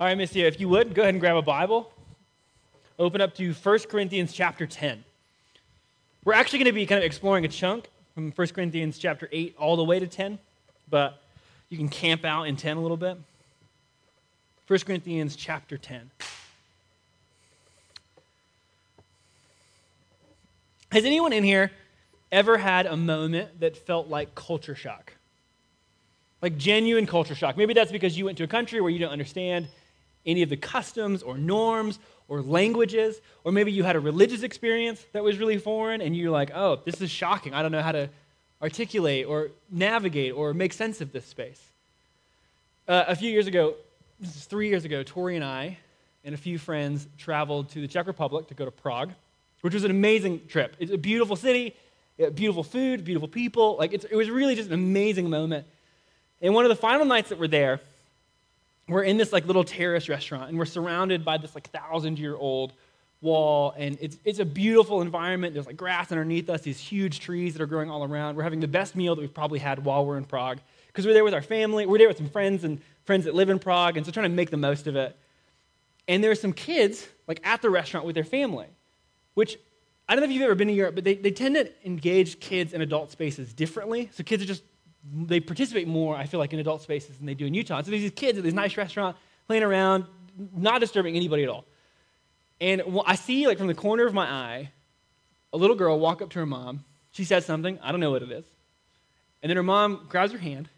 All right, Missy, if you would, go ahead and grab a Bible. Open up to 1 Corinthians chapter 10. We're actually going to be kind of exploring a chunk from 1 Corinthians chapter 8 all the way to 10, but you can camp out in 10 a little bit. 1 Corinthians chapter 10. Has anyone in here ever had a moment that felt like culture shock? Like genuine culture shock. Maybe that's because you went to a country where you don't understand any of the customs or norms or languages, or maybe you had a religious experience that was really foreign and you're like, oh, this is shocking. I don't know how to articulate or navigate or make sense of this space. Uh, a few years ago, this is three years ago, Tori and I and a few friends traveled to the Czech Republic to go to Prague, which was an amazing trip. It's a beautiful city, beautiful food, beautiful people. Like it was really just an amazing moment. And one of the final nights that we're there, we're in this like little terrace restaurant, and we're surrounded by this like thousand year old wall, and it's, it's a beautiful environment. There's like grass underneath us, these huge trees that are growing all around. We're having the best meal that we've probably had while we're in Prague because we're there with our family. We're there with some friends and friends that live in Prague, and so trying to make the most of it. And there are some kids like at the restaurant with their family, which I don't know if you've ever been to Europe, but they, they tend to engage kids in adult spaces differently. So kids are just they participate more, I feel like, in adult spaces than they do in Utah. So there's these kids at this nice restaurant playing around, not disturbing anybody at all. And I see, like, from the corner of my eye, a little girl walk up to her mom. She says something, I don't know what it is. And then her mom grabs her hand,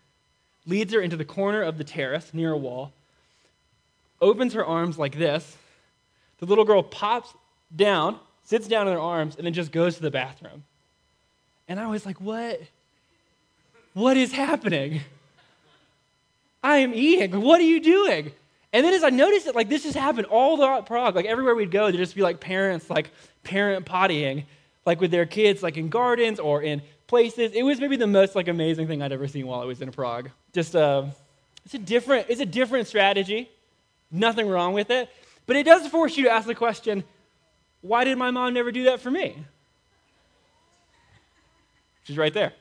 leads her into the corner of the terrace near a wall, opens her arms like this. The little girl pops down, sits down in her arms, and then just goes to the bathroom. And I was like, what? What is happening? I am eating. What are you doing? And then as I noticed it, like this has happened all throughout Prague. Like everywhere we'd go, there'd just be like parents, like parent pottying, like with their kids, like in gardens or in places. It was maybe the most like amazing thing I'd ever seen while I was in Prague. Just uh, it's a different, it's a different strategy. Nothing wrong with it, but it does force you to ask the question: Why did my mom never do that for me? She's right there.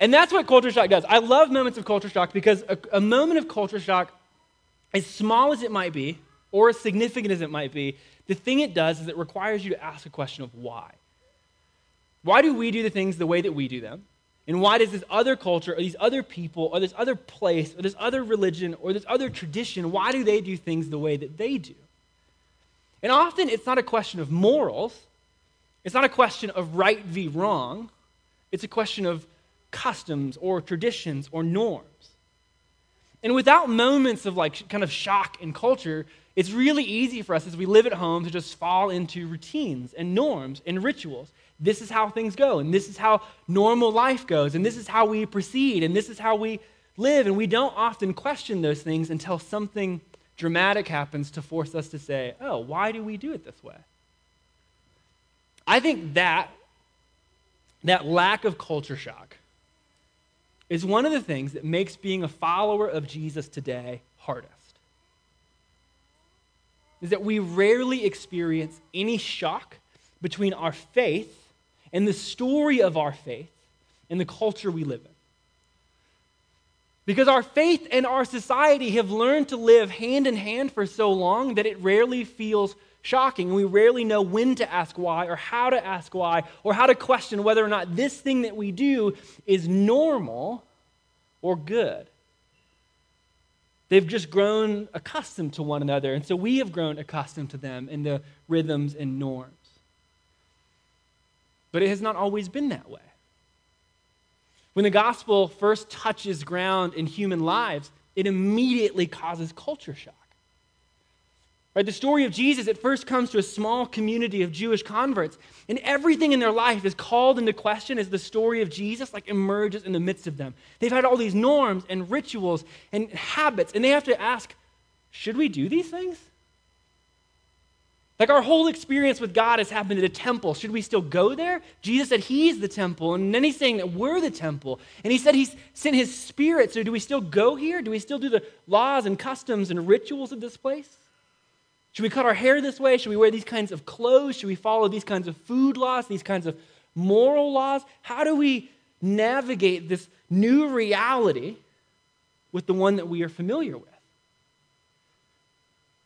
And that's what culture shock does. I love moments of culture shock because a, a, moment of culture shock, as small as it might be, or as significant as it might be, the thing it does is it requires you to ask a question of why. Why do we do the things the way that we do them? And why does this other culture, or these other people, or this other place, or this other religion, or this other tradition, why do they do things the way that they do? And often it's not a question of morals, it's not a question of right v wrong, it's a question of customs or traditions or norms. And without moments of like kind of shock in culture, it's really easy for us as we live at home to just fall into routines and norms and rituals. This is how things go, and this is how normal life goes, and this is how we proceed, and this is how we live. And we don't often question those things until something dramatic happens to force us to say, oh, why do we do it this way? I think that, that lack of culture shock is one of the things that makes being a follower of Jesus today hardest. Is that we rarely experience any shock between our faith and the story of our faith and the culture we live in. Because our faith and our society have learned to live hand in hand for so long that it rarely feels shocking. We rarely know when to ask why or how to ask why or how to question whether or not this thing that we do is normal or good. They've just grown accustomed to one another, and so we have grown accustomed to them and the rhythms and norms. But it has not always been that way. When the gospel first touches ground in human lives, it immediately causes culture shock. Right? The story of Jesus it first comes to a small community of Jewish converts, and everything in their life is called into question as the story of Jesus like emerges in the midst of them. They've had all these norms and rituals and habits, and they have to ask, should we do these things? Like our whole experience with God has happened at a temple. Should we still go there? Jesus said he's the temple, and then he's saying that we're the temple. And he said he's sent his spirit. So do we still go here? Do we still do the laws and customs and rituals of this place? Should we cut our hair this way? Should we wear these kinds of clothes? Should we follow these kinds of food laws, these kinds of moral laws? How do we navigate this new reality with the one that we are familiar with?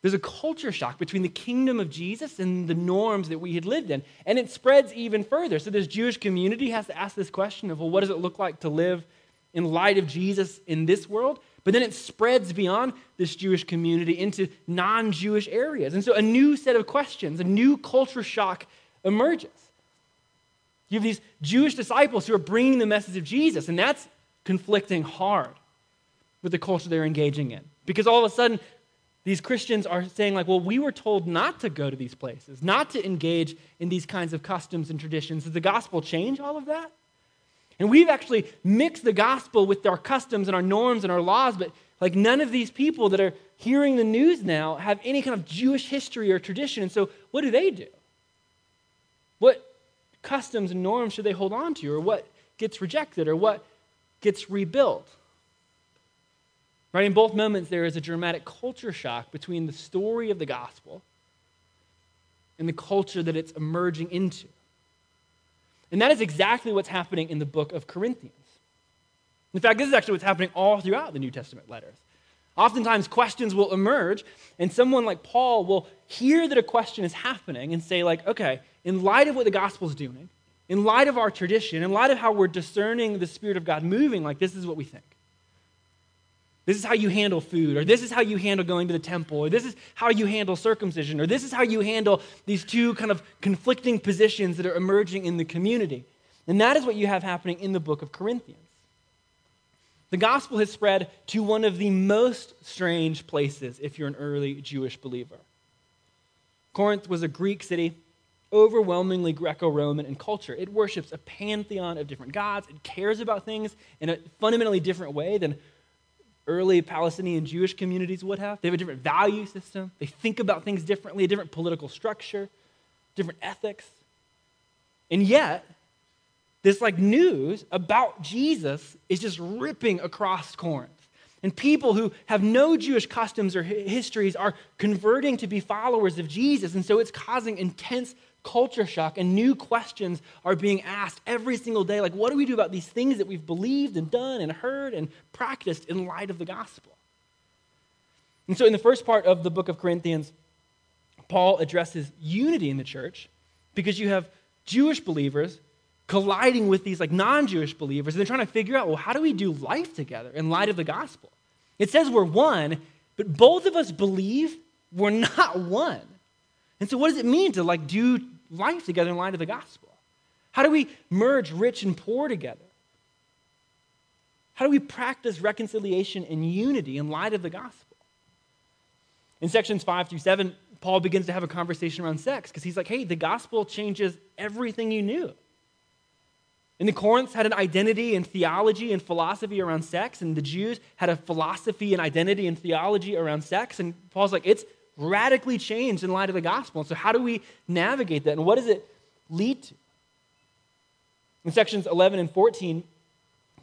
There's a culture shock between the kingdom of Jesus and the norms that we had lived in. And it spreads even further. So this Jewish community has to ask this question of, well, what does it look like to live in light of Jesus in this world? But then it spreads beyond this Jewish community into non Jewish areas. And so a new set of questions, a new culture shock emerges. You have these Jewish disciples who are bringing the message of Jesus, and that's conflicting hard with the culture they're engaging in. Because all of a sudden, these Christians are saying, like, well, we were told not to go to these places, not to engage in these kinds of customs and traditions. Does the gospel change all of that? And we've actually mixed the gospel with our customs and our norms and our laws, but like none of these people that are hearing the news now have any kind of Jewish history or tradition. And so what do they do? What customs and norms should they hold on to? Or what gets rejected? Or what gets rebuilt? Right? In both moments, there is a dramatic culture shock between the story of the gospel and the culture that it's emerging into. And that is exactly what's happening in the book of Corinthians. In fact, this is actually what's happening all throughout the New Testament letters. Oftentimes, questions will emerge, and someone like Paul will hear that a question is happening and say, like, okay, in light of what the gospel is doing, in light of our tradition, in light of how we're discerning the Spirit of God moving, like, this is what we think. This is how you handle food, or this is how you handle going to the temple, or this is how you handle circumcision, or this is how you handle these two kind of conflicting positions that are emerging in the community. And that is what you have happening in the book of Corinthians. The gospel has spread to one of the most strange places if you're an early Jewish believer. Corinth was a Greek city, overwhelmingly Greco Roman in culture. It worships a pantheon of different gods, it cares about things in a fundamentally different way than early Palestinian Jewish communities would have. They have a different value system. They think about things differently, a different political structure, different ethics. And yet, this like news about Jesus is just ripping across Corinth. And people who have no Jewish customs or histories are converting to be followers of Jesus. And so it's causing intense culture shock and new questions are being asked every single day. Like, what do we do about these things that we've believed and done and heard and practiced in light of the gospel? And so, in the first part of the book of Corinthians, Paul addresses unity in the church because you have Jewish believers colliding with these like non-Jewish believers and they're trying to figure out, well, how do we do life together in light of the gospel? It says we're one, but both of us believe we're not one. And so, what does it mean to like do life together in light of the gospel? How do we merge rich and poor together? How do we practice reconciliation and unity in light of the gospel? In sections five through seven, Paul begins to have a conversation around sex because he's like, hey, the gospel changes everything you knew. And the Corinths had an identity and theology and philosophy around sex, and the Jews had a philosophy and identity and theology around sex. And Paul's like, it's radically changed in light of the gospel. And so, how do we navigate that? And what does it lead to? In sections 11 and 14,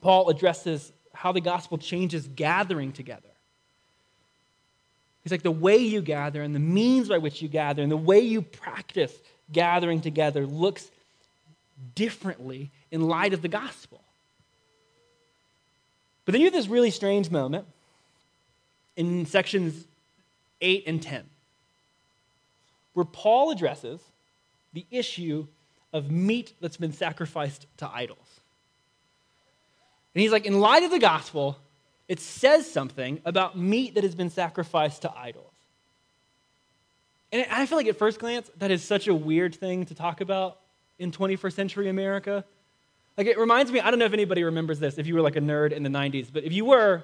Paul addresses how the gospel changes gathering together. He's like, the way you gather and the means by which you gather and the way you practice gathering together looks differently in light of the gospel. But then you have this really strange moment in sections 8 and 10, where Paul addresses the issue of meat that's been sacrificed to idols. And he's like, in light of the gospel, it says something about meat that has been sacrificed to idols. And I feel like at first glance, that is such a weird thing to talk about in 21st century America. Like, it reminds me, I don't know if anybody remembers this, if you were like a nerd in the 90s, but if you were,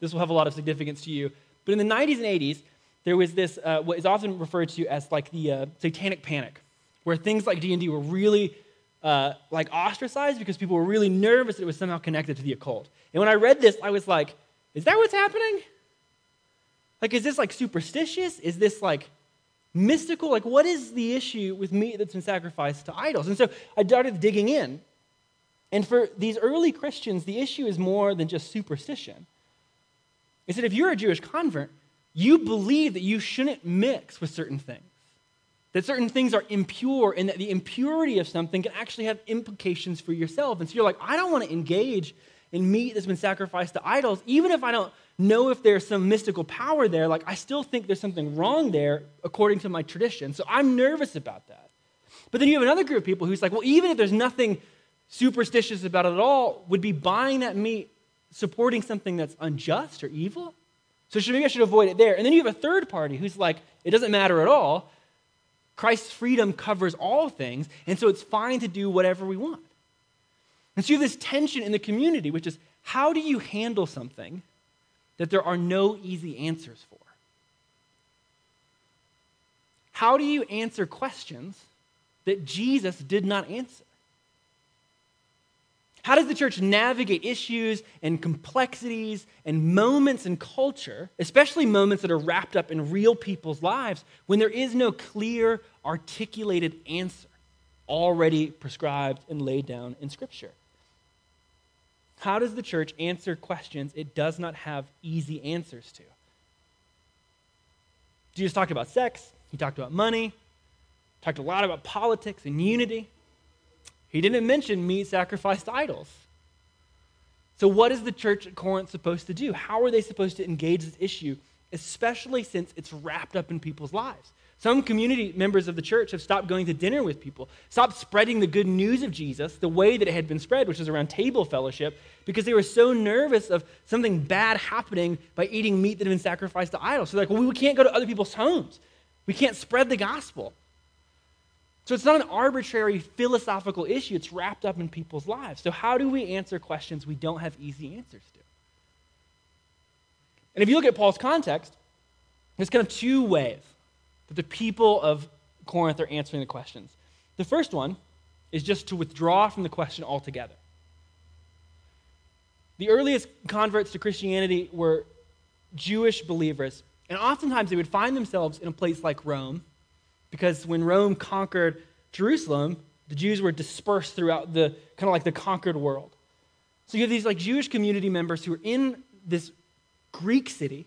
this will have a lot of significance to you. But in the 90s and 80s, there was this uh, what is often referred to as like the uh, satanic panic where things like d&d were really uh, like ostracized because people were really nervous that it was somehow connected to the occult. And when i read this i was like is that what's happening? Like is this like superstitious? Is this like mystical? Like what is the issue with meat that's been sacrificed to idols? And so i started digging in. And for these early christians the issue is more than just superstition. Is that if you're a jewish convert you believe that you shouldn't mix with certain things, that certain things are impure, and that the impurity of something can actually have implications for yourself. And so you're like, I don't want to engage in meat that's been sacrificed to idols, even if I don't know if there's some mystical power there. Like, I still think there's something wrong there according to my tradition. So I'm nervous about that. But then you have another group of people who's like, well, even if there's nothing superstitious about it at all, would be buying that meat supporting something that's unjust or evil? So maybe I should avoid it there. And then you have a third party who's like, it doesn't matter at all. Christ's freedom covers all things, and so it's fine to do whatever we want. And so you have this tension in the community, which is how do you handle something that there are no easy answers for? How do you answer questions that Jesus did not answer? How does the church navigate issues and complexities and moments in culture, especially moments that are wrapped up in real people's lives, when there is no clear, articulated answer already prescribed and laid down in Scripture? How does the church answer questions it does not have easy answers to? Jesus talked about sex, he talked about money, talked a lot about politics and unity. He didn't mention meat sacrificed to idols. So, what is the church at Corinth supposed to do? How are they supposed to engage this issue, especially since it's wrapped up in people's lives? Some community members of the church have stopped going to dinner with people, stopped spreading the good news of Jesus the way that it had been spread, which was around table fellowship, because they were so nervous of something bad happening by eating meat that had been sacrificed to idols. So, they're like, well, we can't go to other people's homes. We can't spread the gospel. So it's not an arbitrary philosophical issue, it's wrapped up in people's lives. So, how do we answer questions we don't have easy answers to? And if you look at Paul's context, there's kind of two ways that the people of Corinth are answering the questions. The first one is just to withdraw from the question altogether. The earliest converts to Christianity were Jewish believers, and oftentimes they would find themselves in a place like Rome because when Rome conquered Jerusalem, the Jews were dispersed throughout the kind of like the conquered world. So you have these like Jewish community members who are in this Greek city.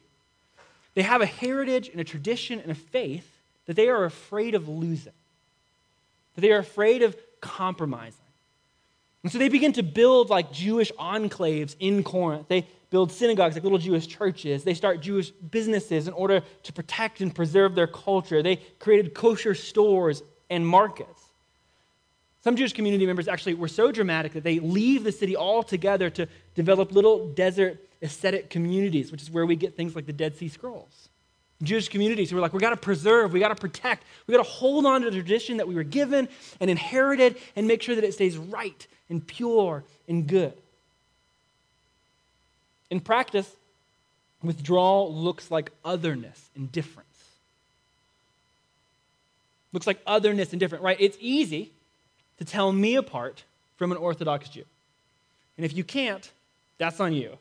They have a heritage and a tradition and a faith that they are afraid of losing, that they are afraid of compromising. And so they begin to build like Jewish enclaves in Corinth. They build synagogues, like little Jewish churches. They start Jewish businesses in order to protect and preserve their culture. They created kosher stores and markets. Some Jewish community members actually were so dramatic that they leave the city altogether to develop little desert ascetic communities, which is where we get things like the Dead Sea Scrolls. Jewish communities who were like, we got to preserve, we got to protect, we got to hold on to the tradition that we were given and inherited and make sure that it stays right and pure and good. In practice, withdrawal looks like otherness and difference. Looks like otherness and different, right? It's easy to tell me apart from an Orthodox Jew. And if you can't, that's on you.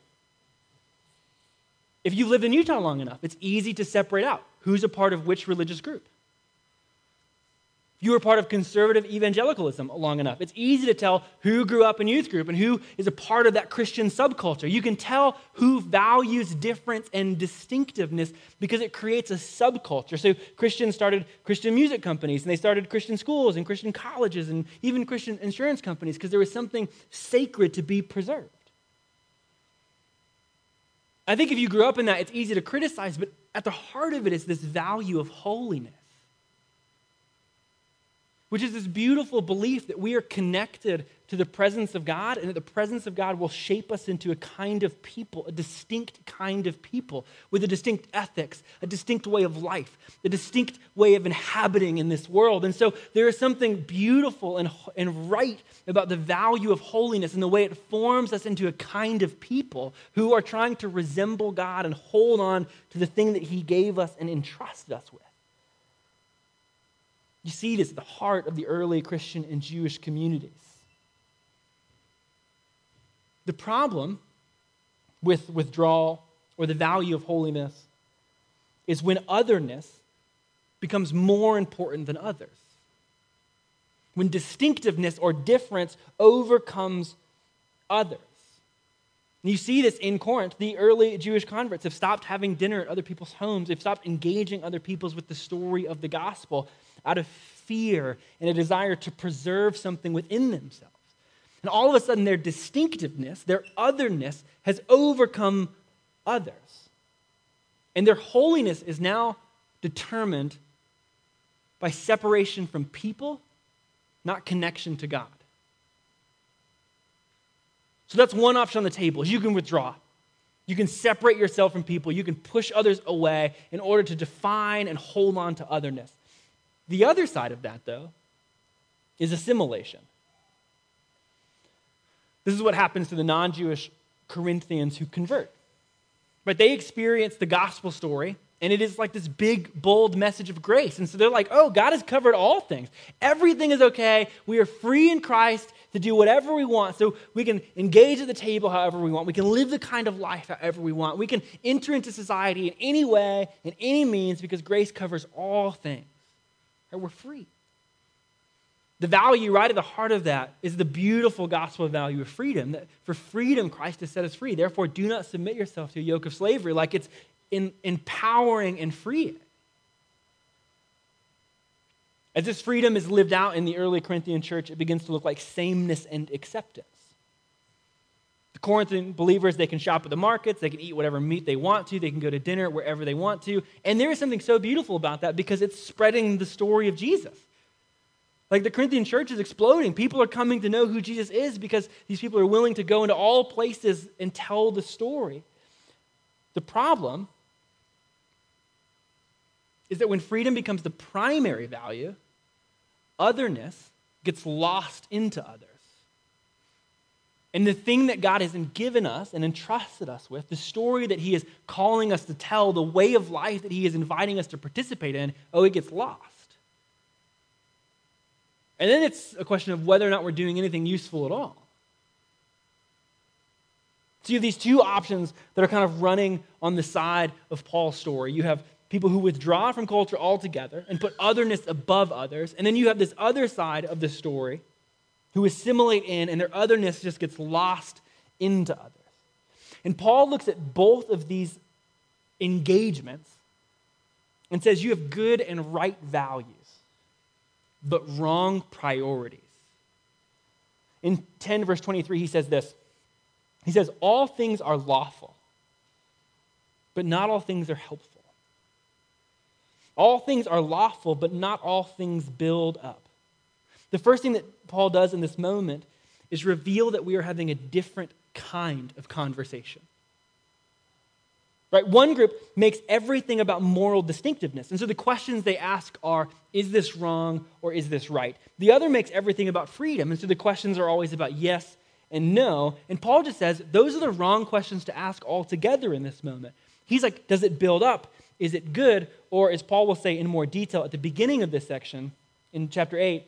If you've lived in Utah long enough, it's easy to separate out who's a part of which religious group If you were part of conservative evangelicalism long enough. It's easy to tell who grew up in youth group and who is a part of that Christian subculture. You can tell who values difference and distinctiveness because it creates a subculture. So Christians started Christian music companies and they started Christian schools and Christian colleges and even Christian insurance companies because there was something sacred to be preserved. I think if you grew up in that, it's easy to criticize, but at the heart of it is this value of holiness which is this beautiful belief that we are connected to the presence of God and that the presence of God will shape us into a kind of people, a distinct kind of people with a distinct ethics, a distinct way of life, a distinct way of inhabiting in this world. And so there is something beautiful and, and right about the value of holiness and the way it forms us into a kind of people who are trying to resemble God and hold on to the thing that He gave us and entrusted us with. You see this at the heart of the early Christian and Jewish communities. The problem with withdrawal or the value of holiness is when otherness becomes more important than others. When distinctiveness or difference overcomes others. You see this in Corinth. The early Jewish converts have stopped having dinner at other people's homes. They've stopped engaging other peoples with the story of the gospel out of fear and a desire to preserve something within themselves. And all of a sudden, their distinctiveness, their otherness, has overcome others. And their holiness is now determined by separation from people, not connection to God. So that's one option on the table you can withdraw. You can separate yourself from people. You can push others away in order to define and hold on to otherness. The other side of that, though, is assimilation. This is what happens to the non Jewish Corinthians who convert. But they experience the gospel story, and it is like this big, bold message of grace. And so they're like, oh, God has covered all things. Everything is okay. We are free in Christ to do whatever we want. So we can engage at the table however we want. We can live the kind of life however we want. We can enter into society in any way, in any means, because grace covers all things. And we're free. The value right at the heart of that is the beautiful gospel value of freedom. That for freedom, Christ has set us free. Therefore, do not submit yourself to a yoke of slavery like it's in, empowering and freeing. As this freedom is lived out in the early Corinthian church, it begins to look like sameness and acceptance. Corinthian believers, they can shop at the markets, they can eat whatever meat they want to, they can go to dinner wherever they want to. And there is something so beautiful about that because it's spreading the story of Jesus. Like the Corinthian church is exploding. People are coming to know who Jesus is because these people are willing to go into all places and tell the story. The problem is that when freedom becomes the primary value, otherness gets lost into others. And the thing that God has given us and entrusted us with, the story that He is calling us to tell, the way of life that He is inviting us to participate in, oh, it gets lost. And then it's a question of whether or not we're doing anything useful at all. So you have these two options that are kind of running on the side of Paul's story. You have people who withdraw from culture altogether and put otherness above others. And then you have this other side of the story who assimilate in, and their otherness just gets lost into others. And Paul looks at both of these engagements and says, You have good and right values, but wrong priorities. In 10, verse 23, he says this He says, All things are lawful, but not all things are helpful. All things are lawful, but not all things build up. The first thing that Paul does in this moment is reveal that we are having a different kind of conversation. Right? One group makes everything about moral distinctiveness. And so the questions they ask are is this wrong or is this right? The other makes everything about freedom. And so the questions are always about yes and no. And Paul just says those are the wrong questions to ask altogether in this moment. He's like, does it build up? Is it good? Or, as Paul will say in more detail at the beginning of this section, in chapter 8,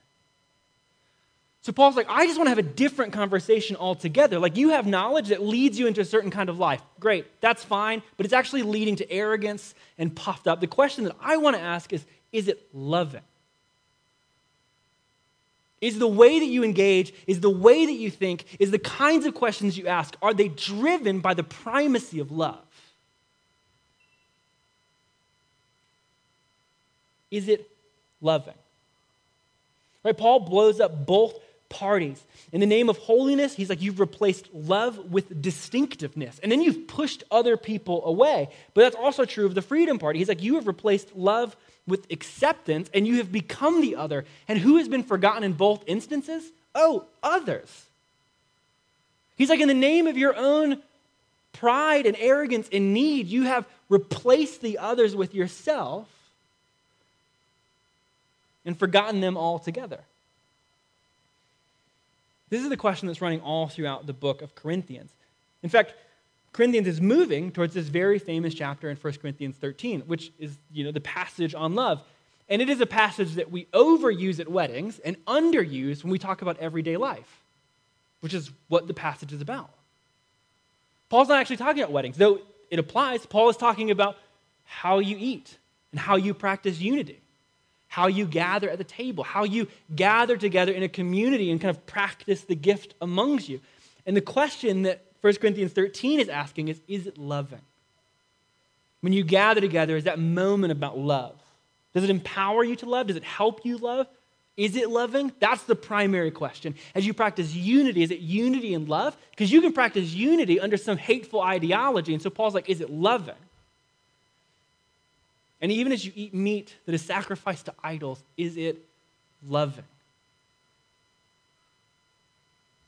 So Paul's like, I just want to have a different conversation altogether. Like, you have knowledge that leads you into a certain kind of life. Great, that's fine, but it's actually leading to arrogance and puffed up. The question that I want to ask is is it loving? Is the way that you engage, is the way that you think, is the kinds of questions you ask, are they driven by the primacy of love? Is it loving? Right? Paul blows up both parties. In the name of holiness, he's like, you've replaced love with distinctiveness. And then you've pushed other people away. But that's also true of the freedom party. He's like, you have replaced love with acceptance and you have become the other. And who has been forgotten in both instances? Oh, others. He's like, in the name of your own pride and arrogance and need, you have replaced the others with yourself and forgotten them altogether. This is the question that's running all throughout the book of Corinthians. In fact, Corinthians is moving towards this very famous chapter in 1 Corinthians 13, which is, you know, the passage on love. And it is a passage that we overuse at weddings and underuse when we talk about everyday life, which is what the passage is about. Paul's not actually talking about weddings, though it applies. Paul is talking about how you eat and how you practice unity how you gather at the table, how you gather together in a community and kind of practice the gift amongst you. And the question that 1 Corinthians 13 is asking is is it loving? When you gather together, is that moment about love? Does it empower you to love? Does it help you love? Is it loving? That's the primary question. As you practice unity, is it unity and love? Because you can practice unity under some hateful ideology. And so Paul's like, is it loving? And even as you eat meat that is sacrificed to idols, is it loving?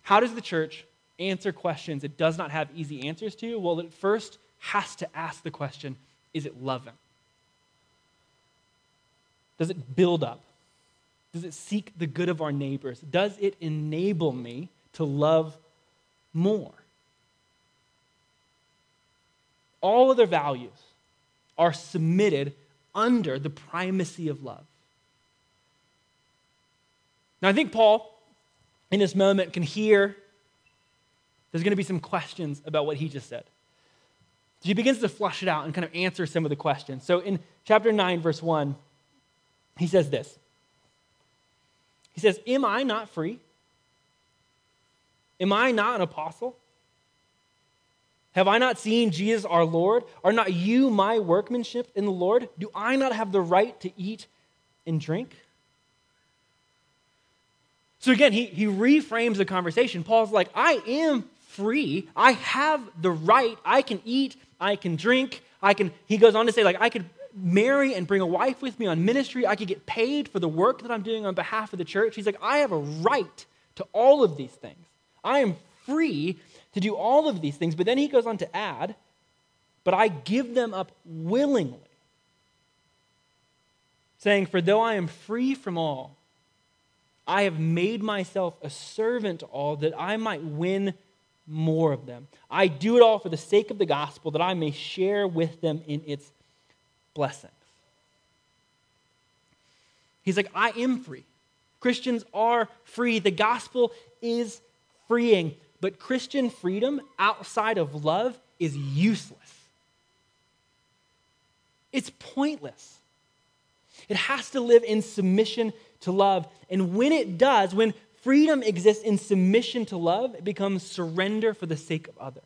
How does the church answer questions it does not have easy answers to? Well, it first has to ask the question is it loving? Does it build up? Does it seek the good of our neighbors? Does it enable me to love more? All other values are submitted under the primacy of love. Now, I think Paul, in this moment, can hear there's going to be some questions about what he just said. So he begins to flush it out and kind of answer some of the questions. So in chapter 9, verse 1, he says this He says, Am I not free? Am I not an apostle? Have I not seen Jesus our Lord? Are not you my workmanship in the Lord? Do I not have the right to eat and drink? So again, he, he reframes the conversation. Paul's like, I am free. I have the right. I can eat. I can drink. I can, he goes on to say, like, I could marry and bring a wife with me on ministry. I could get paid for the work that I'm doing on behalf of the church. He's like, I have a right to all of these things. I am free to do all of these things. But then he goes on to add, but I give them up willingly. Saying, For though I am free from all, I have made myself a servant to all that I might win more of them. I do it all for the sake of the gospel that I may share with them in its blessings. He's like, I am free. Christians are free. The gospel is freeing. But Christian freedom outside of love is useless. It's pointless. It has to live in submission to love. And when it does, when freedom exists in submission to love, it becomes surrender for the sake of others.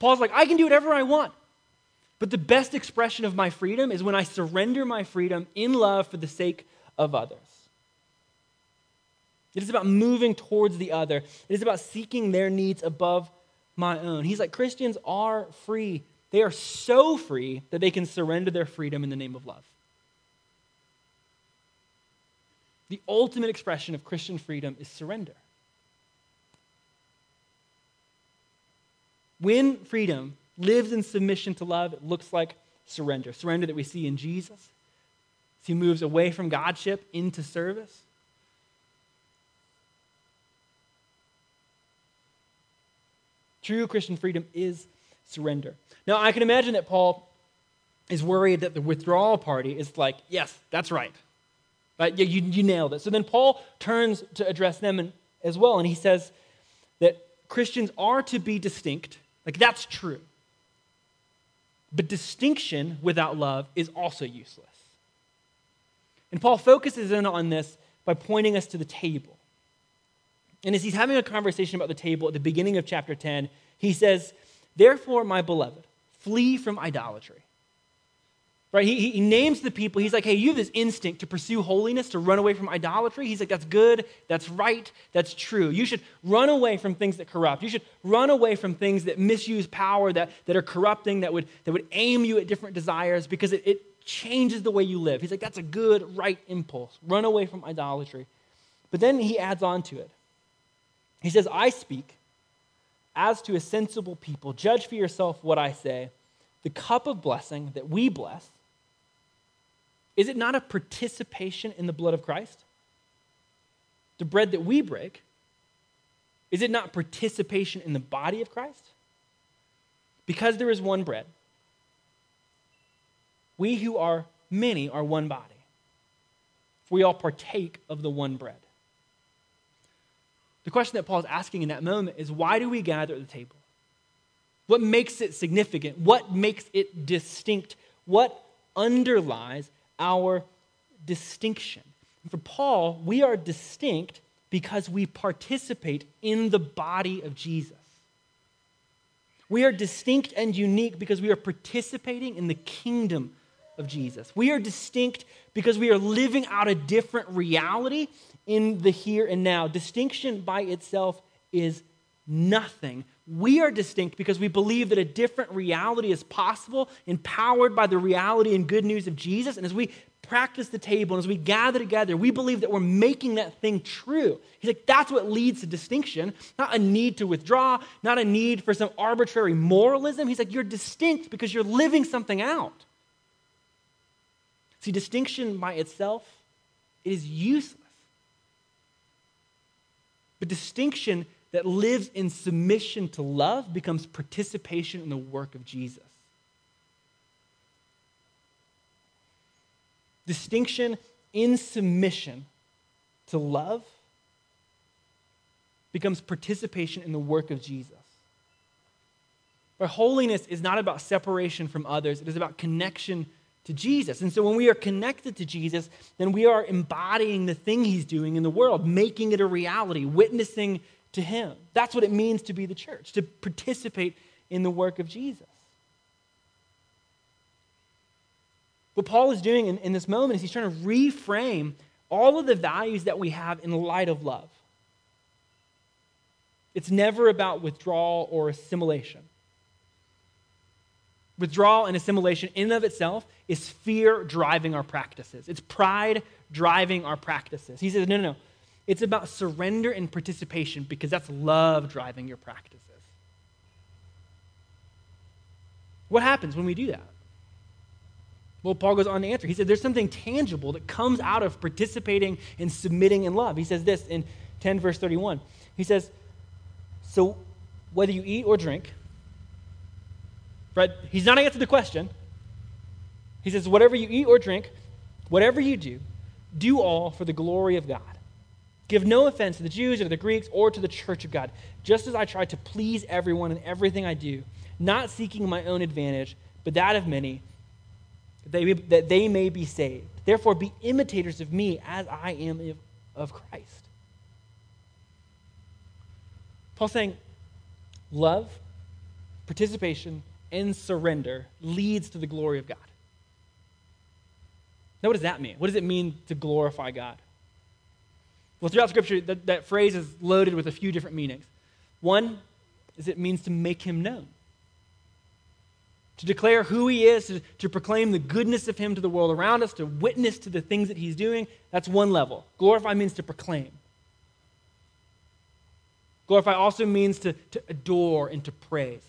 Paul's like, I can do whatever I want. But the best expression of my freedom is when I surrender my freedom in love for the sake of others. It is about moving towards the other. It is about seeking their needs above my own. He's like, Christians are free. They are so free that they can surrender their freedom in the name of love. The ultimate expression of Christian freedom is surrender. When freedom lives in submission to love, it looks like surrender. Surrender that we see in Jesus. As he moves away from Godship into service. True Christian freedom is surrender. Now, I can imagine that Paul is worried that the withdrawal party is like, yes, that's right. Right? Yeah, you, you nailed it. So then Paul turns to address them and, as well, and he says that Christians are to be distinct. Like, that's true. But distinction without love is also useless. And Paul focuses in on this by pointing us to the table. And as he's having a conversation about the table at the beginning of chapter 10, he says, Therefore, my beloved, flee from idolatry. Right? He, he names the people. He's like, hey, you have this instinct to pursue holiness, to run away from idolatry. He's like, that's good, that's right, that's true. You should run away from things that corrupt. You should run away from things that misuse power, that, that are corrupting, that would, that would aim you at different desires because it, it changes the way you live. He's like, that's a good, right impulse. Run away from idolatry. But then he adds on to it. He says, I speak as to a sensible people. Judge for yourself what I say. The cup of blessing that we bless, is it not a participation in the blood of Christ? The bread that we break, is it not participation in the body of Christ? Because there is one bread, we who are many are one body. For we all partake of the one bread. The question that Paul is asking in that moment is why do we gather at the table? What makes it significant? What makes it distinct? What underlies our distinction. And for Paul, we are distinct because we participate in the body of Jesus. We are distinct and unique because we are participating in the kingdom of Jesus. We are distinct because we are living out a different reality in the here and now. Distinction by itself is nothing. We are distinct because we believe that a different reality is possible, empowered by the reality and good news of Jesus. And as we practice the table and as we gather together, we believe that we're making that thing true. He's like, that's what leads to distinction, not a need to withdraw, not a need for some arbitrary moralism. He's like, you're distinct because you're living something out. See, distinction by itself is useless. But distinction that lives in submission to love becomes participation in the work of Jesus. Distinction in submission to love becomes participation in the work of Jesus. But holiness is not about separation from others, it is about connection to Jesus. And so when we are connected to Jesus, then we are embodying the thing he's doing in the world, making it a reality, witnessing to him. That's what it means to be the church, to participate in the work of Jesus. What Paul is doing in, in this moment is he's trying to reframe all of the values that we have in light of love. It's never about withdrawal or assimilation. Withdrawal and assimilation, in and of itself, is fear driving our practices. It's pride driving our practices. He says, no, no, no. It's about surrender and participation because that's love driving your practices. What happens when we do that? Well, Paul goes on to answer. He said, There's something tangible that comes out of participating and submitting in love. He says this in 10, verse 31. He says, So whether you eat or drink, right? He's not answered the question. He says, Whatever you eat or drink, whatever you do, do all for the glory of God. Give no offense to the Jews or to the Greeks or to the church of God, just as I try to please everyone in everything I do, not seeking my own advantage, but that of many, that they, may be saved. Therefore, be imitators of me as I am of Christ. Paul's saying, love, participation, and surrender leads to the glory of God. Now, what does that mean? What does it mean to glorify God? Well, throughout Scripture, that, that phrase is loaded with a few different meanings. One is it means to make him known, to declare who he is, to, to proclaim the goodness of him to the world around us, to witness to the things that he's doing. That's one level. Glorify means to proclaim. Glorify also means to, to adore and to praise.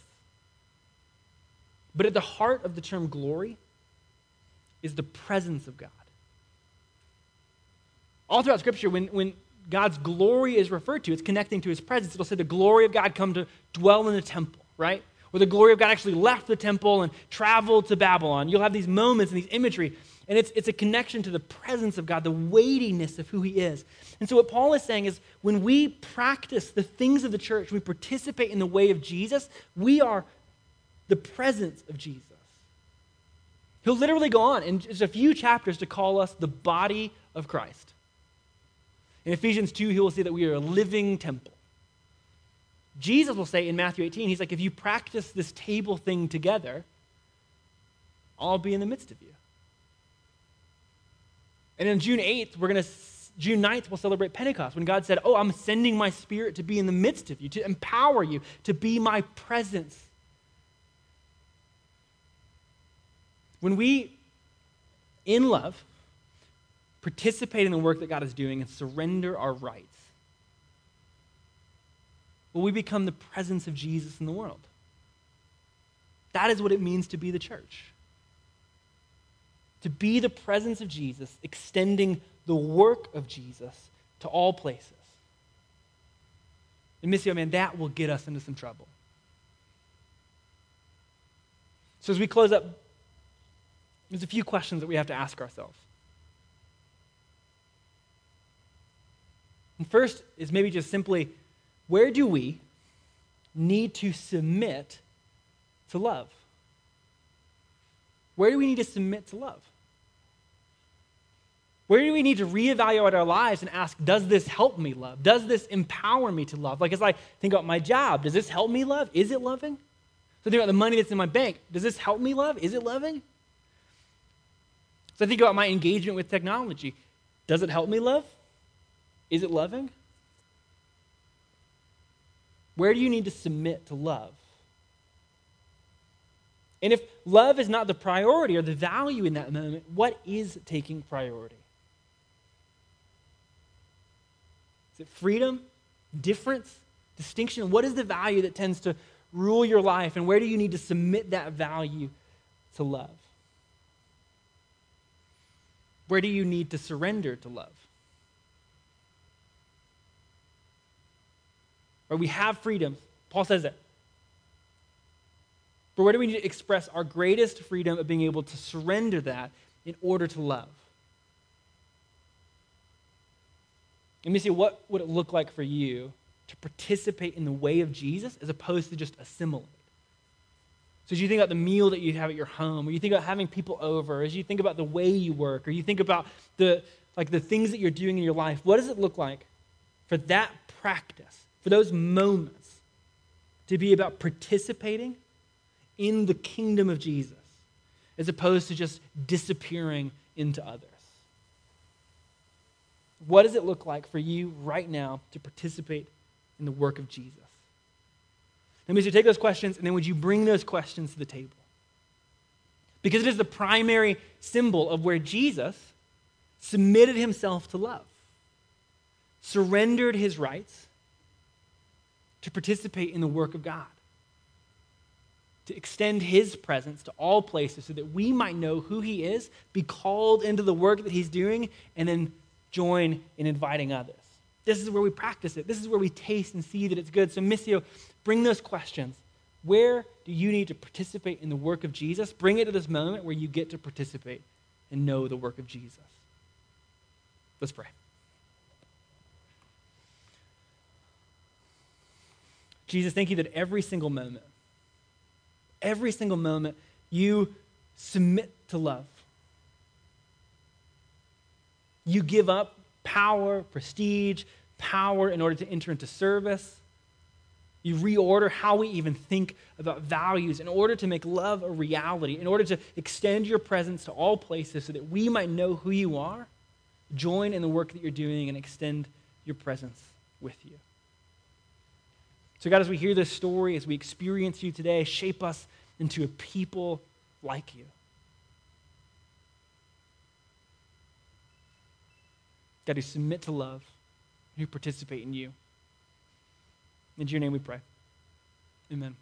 But at the heart of the term glory is the presence of God. All throughout Scripture, when, when God's glory is referred to, it's connecting to his presence. It'll say the glory of God come to dwell in the temple, right? Or the glory of God actually left the temple and traveled to Babylon. You'll have these moments and these imagery, and it's, it's a connection to the presence of God, the weightiness of who he is. And so, what Paul is saying is when we practice the things of the church, we participate in the way of Jesus, we are the presence of Jesus. He'll literally go on in just a few chapters to call us the body of Christ. In Ephesians 2, he will say that we are a living temple. Jesus will say in Matthew 18, he's like, if you practice this table thing together, I'll be in the midst of you. And on June 8th, we're going to, June 9th, we'll celebrate Pentecost when God said, Oh, I'm sending my spirit to be in the midst of you, to empower you, to be my presence. When we, in love, participate in the work that God is doing and surrender our rights, will we become the presence of Jesus in the world? That is what it means to be the church. To be the presence of Jesus, extending the work of Jesus to all places. And Missio, man, that will get us into some trouble. So as we close up, there's a few questions that we have to ask ourselves. And first is maybe just simply where do we need to submit to love? Where do we need to submit to love? Where do we need to reevaluate our lives and ask, does this help me love? Does this empower me to love? Like as I think about my job, does this help me love? Is it loving? So think about the money that's in my bank. Does this help me love? Is it loving? So I think about my engagement with technology. Does it help me love? Is it loving? Where do you need to submit to love? And if love is not the priority or the value in that moment, what is taking priority? Is it freedom, difference, distinction? What is the value that tends to rule your life? And where do you need to submit that value to love? Where do you need to surrender to love? Where we have freedom. Paul says that. But where do we need to express our greatest freedom of being able to surrender that in order to love? Let me see what would it look like for you to participate in the way of Jesus as opposed to just assimilate. So as you think about the meal that you have at your home, or you think about having people over, as you think about the way you work, or you think about the like the things that you're doing in your life, what does it look like for that practice, for those moments to be about participating in the kingdom of Jesus as opposed to just disappearing into others? What does it look like for you right now to participate in the work of Jesus? Let me you take those questions and then would you bring those questions to the table? Because it is the primary symbol of where Jesus submitted himself to love, surrendered his rights to participate in the work of God, to extend his presence to all places so that we might know who he is, be called into the work that he's doing, and then join in inviting others. This is where we practice it. This is where we taste and see that it's good. So, Missio, bring those questions. Where do you need to participate in the work of Jesus? Bring it to this moment where you get to participate and know the work of Jesus. Let's pray. Jesus, thank you that every single moment, every single moment, you submit to love. You give up power, prestige, power in order to enter into service. You reorder how we even think about values in order to make love a reality, in order to extend your presence to all places so that we might know who you are, join in the work that you're doing, and extend your presence with you. So, God, as we hear this story, as we experience you today, shape us into a people like you. God, who submit to love, who participate in you. In your name we pray. Amen.